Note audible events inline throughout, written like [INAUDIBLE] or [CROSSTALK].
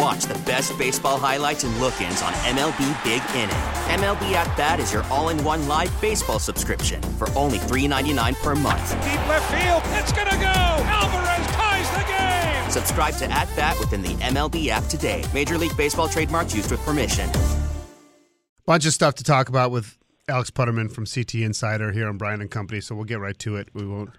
And watch the best baseball highlights and look ins on MLB Big Inning. MLB At Bat is your all in one live baseball subscription for only $3.99 per month. Deep left field, it's going to go. Alvarez ties the game. Subscribe to At Bat within the MLB app today. Major League Baseball trademarks used with permission. Bunch of stuff to talk about with Alex Putterman from CT Insider here on Brian and Company, so we'll get right to it. We won't.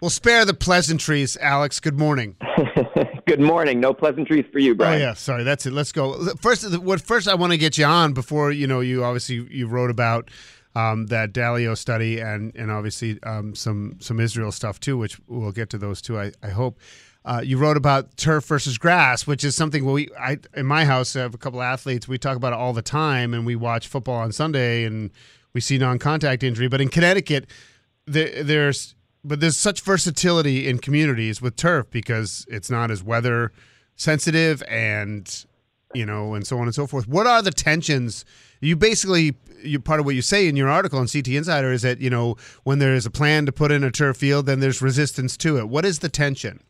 We'll spare the pleasantries, Alex. Good morning. [LAUGHS] Good morning. No pleasantries for you, Brian. Oh yeah, sorry. That's it. Let's go. First, what first I want to get you on before you know you obviously you wrote about um, that Dalio study and and obviously um, some some Israel stuff too, which we'll get to those too. I, I hope. Uh, you wrote about turf versus grass, which is something we I in my house I have a couple athletes. We talk about it all the time, and we watch football on Sunday, and we see non-contact injury. But in Connecticut, there, there's but there's such versatility in communities with turf because it's not as weather sensitive and you know and so on and so forth. What are the tensions? You basically you part of what you say in your article on CT Insider is that you know when there is a plan to put in a turf field, then there's resistance to it. What is the tension?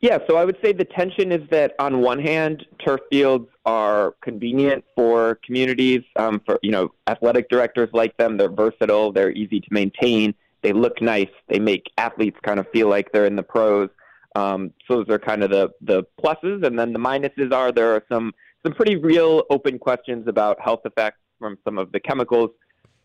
Yeah, so I would say the tension is that on one hand, turf fields are convenient for communities, um, for you know, athletic directors like them. They're versatile, they're easy to maintain, they look nice, they make athletes kind of feel like they're in the pros. Um, so those are kind of the the pluses, and then the minuses are there are some some pretty real open questions about health effects from some of the chemicals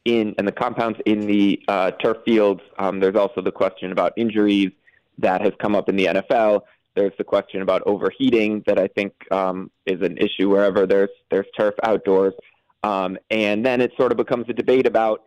in and the compounds in the uh, turf fields. Um, there's also the question about injuries that has come up in the NFL. There's the question about overheating that I think um, is an issue wherever there's there's turf outdoors, um, and then it sort of becomes a debate about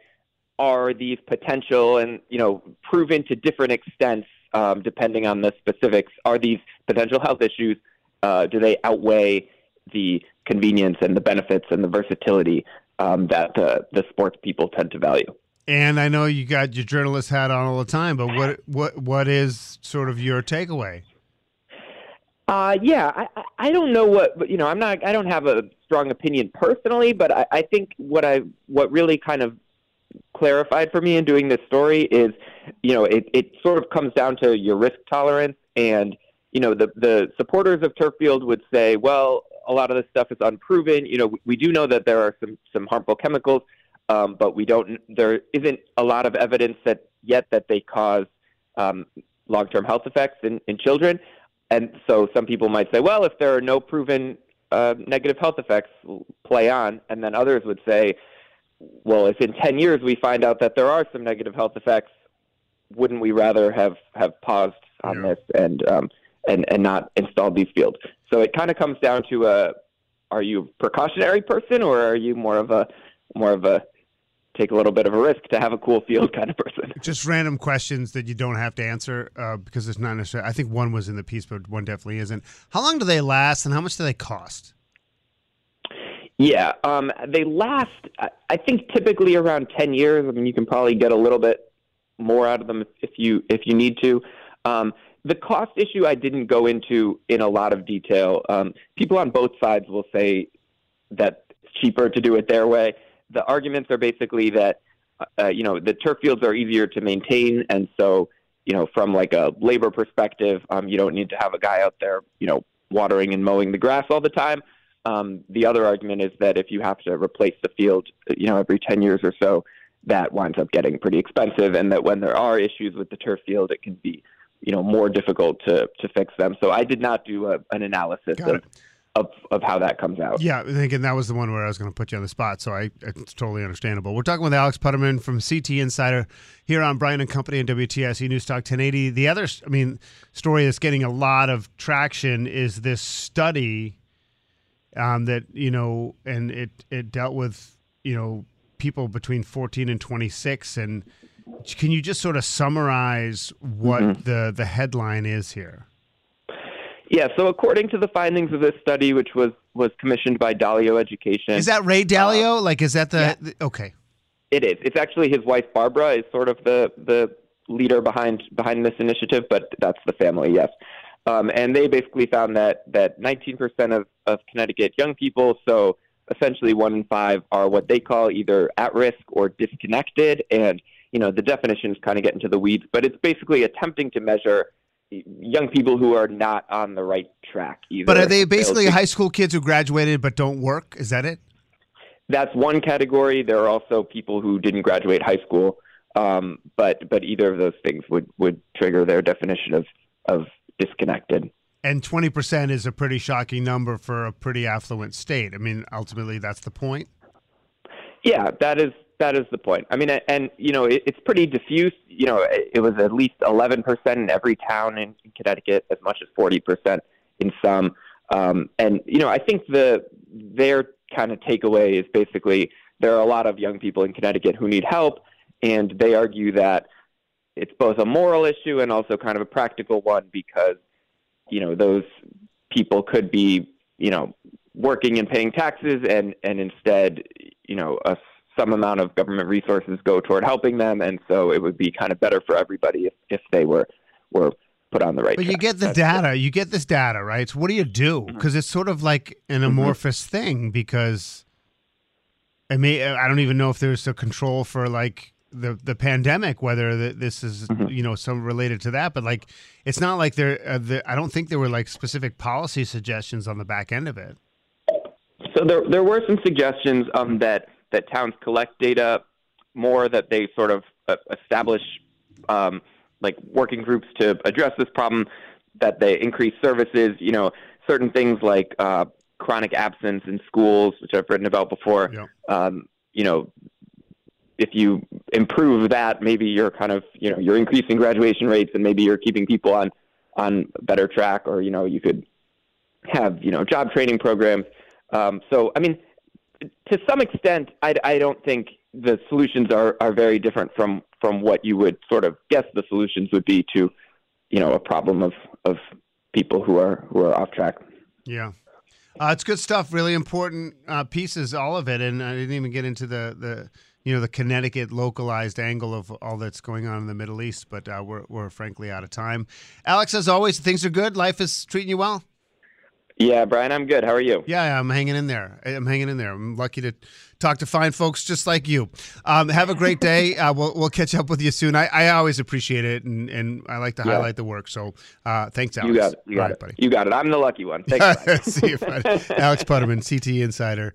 are these potential and you know proven to different extents um, depending on the specifics. Are these potential health issues? Uh, do they outweigh the convenience and the benefits and the versatility um, that the, the sports people tend to value? And I know you got your journalist hat on all the time, but what what what is sort of your takeaway? Uh, yeah, I, I don't know what you know. I'm not. I don't have a strong opinion personally, but I, I think what I what really kind of clarified for me in doing this story is, you know, it, it sort of comes down to your risk tolerance, and you know, the the supporters of turf field would say, well, a lot of this stuff is unproven. You know, we, we do know that there are some some harmful chemicals, um, but we don't. There isn't a lot of evidence that yet that they cause um, long term health effects in, in children. And so some people might say, well, if there are no proven uh, negative health effects, play on. And then others would say, well, if in 10 years we find out that there are some negative health effects, wouldn't we rather have, have paused on yeah. this and, um, and, and not installed these fields? So it kind of comes down to, uh, are you a precautionary person or are you more of a, more of a take a little bit of a risk to have a cool field [LAUGHS] kind of person. Just random questions that you don't have to answer uh, because it's not necessarily. I think one was in the piece, but one definitely isn't. How long do they last, and how much do they cost? Yeah, um, they last. I think typically around ten years. I mean, you can probably get a little bit more out of them if you if you need to. Um, the cost issue I didn't go into in a lot of detail. Um, people on both sides will say that it's cheaper to do it their way the arguments are basically that uh, you know the turf fields are easier to maintain, and so you know from like a labor perspective, um, you don't need to have a guy out there you know watering and mowing the grass all the time. Um, the other argument is that if you have to replace the field, you know, every 10 years or so, that winds up getting pretty expensive, and that when there are issues with the turf field, it can be, you know, more difficult to to fix them. So I did not do a, an analysis Got of it of of how that comes out. Yeah, again, that was the one where I was going to put you on the spot, so I it's totally understandable. We're talking with Alex Putterman from CT Insider here on Brian and Company and WTIC News Talk 1080. The other, I mean, story that's getting a lot of traction is this study um, that you know, and it it dealt with you know people between 14 and 26, and can you just sort of summarize what Mm-hmm. the the headline is here? Yeah. So according to the findings of this study, which was was commissioned by Dalio Education, Is that Ray Dalio? like, is that the, yeah. the okay? It is. It's actually his wife Barbara is sort of the the leader behind behind this initiative, but that's the family, yes. Um, and they basically found that that 19% of, of Connecticut young people, so essentially one in five, are what they call either at risk or disconnected. And you know the definitions kind of get into the weeds, but it's basically attempting to measure young people who are not on the right track. Either But are they basically high school kids who graduated but don't work? Is that it? that's one category. There are also people who didn't graduate high school, um, but but either of those things would would trigger their definition of of disconnected. And 20% is a pretty shocking number for a pretty affluent state. I mean, ultimately, that's the point. Yeah, that is that is the point. I mean, and you know, it, it's pretty diffuse. You know, it, it was at least 11 percent in every town in, in Connecticut, as much as 40 percent in some. Um, and you know, I think the their kind of takeaway is basically there are a lot of young people in Connecticut who need help, and they argue that it's both a moral issue and also kind of a practical one because you know those people could be you know working and paying taxes and and instead you know a, some amount of government resources go toward helping them and so it would be kind of better for everybody if, if they were were put on the right But you get the That's- data. You get this data, right? So what do you do? Mm-hmm. Because it's sort of like an amorphous thing. Because I may I don't even know if there's a control for like the the pandemic, whether the, this is Mm-hmm. you know some related to that. But like, it's not like there. Uh, the, I don't think there were like specific policy suggestions on the back end of it. So there there were some suggestions um, that that towns collect data more, that they sort of uh, establish um, like working groups to address this problem, that they increase services. You know, certain things like uh, chronic absence in schools, which I've written about before. Yep. Um, you know, if you improve that, maybe you're kind of you know you're increasing graduation rates, and maybe you're keeping people on on better track, or you know you could have you know job training programs. Um, so I mean, to some extent, I, I don't think the solutions are, are very different from from what you would sort of guess the solutions would be to you know a problem of of people who are who are off track. Yeah. Uh, it's good stuff. Really important uh, pieces, all of it, and I didn't even get into the the you know the Connecticut localized angle of all that's going on in the Middle East. But uh, we're we're frankly out of time. Alex, as always, things are good. Life is treating you well. Yeah, Brian, I'm good. How are you? Yeah, I'm hanging in there. I'm hanging in there. I'm lucky to talk to fine folks just like you. Um, have a great day. [LAUGHS] Uh, we'll we'll catch up with you soon. I, I always appreciate it, and, and I like to Yeah. highlight the work. So uh, thanks, Alex. You got it. You got right, it. buddy. You got it. I'm the lucky one. Thanks. [LAUGHS] See you. Alex Putterman, CT Insider.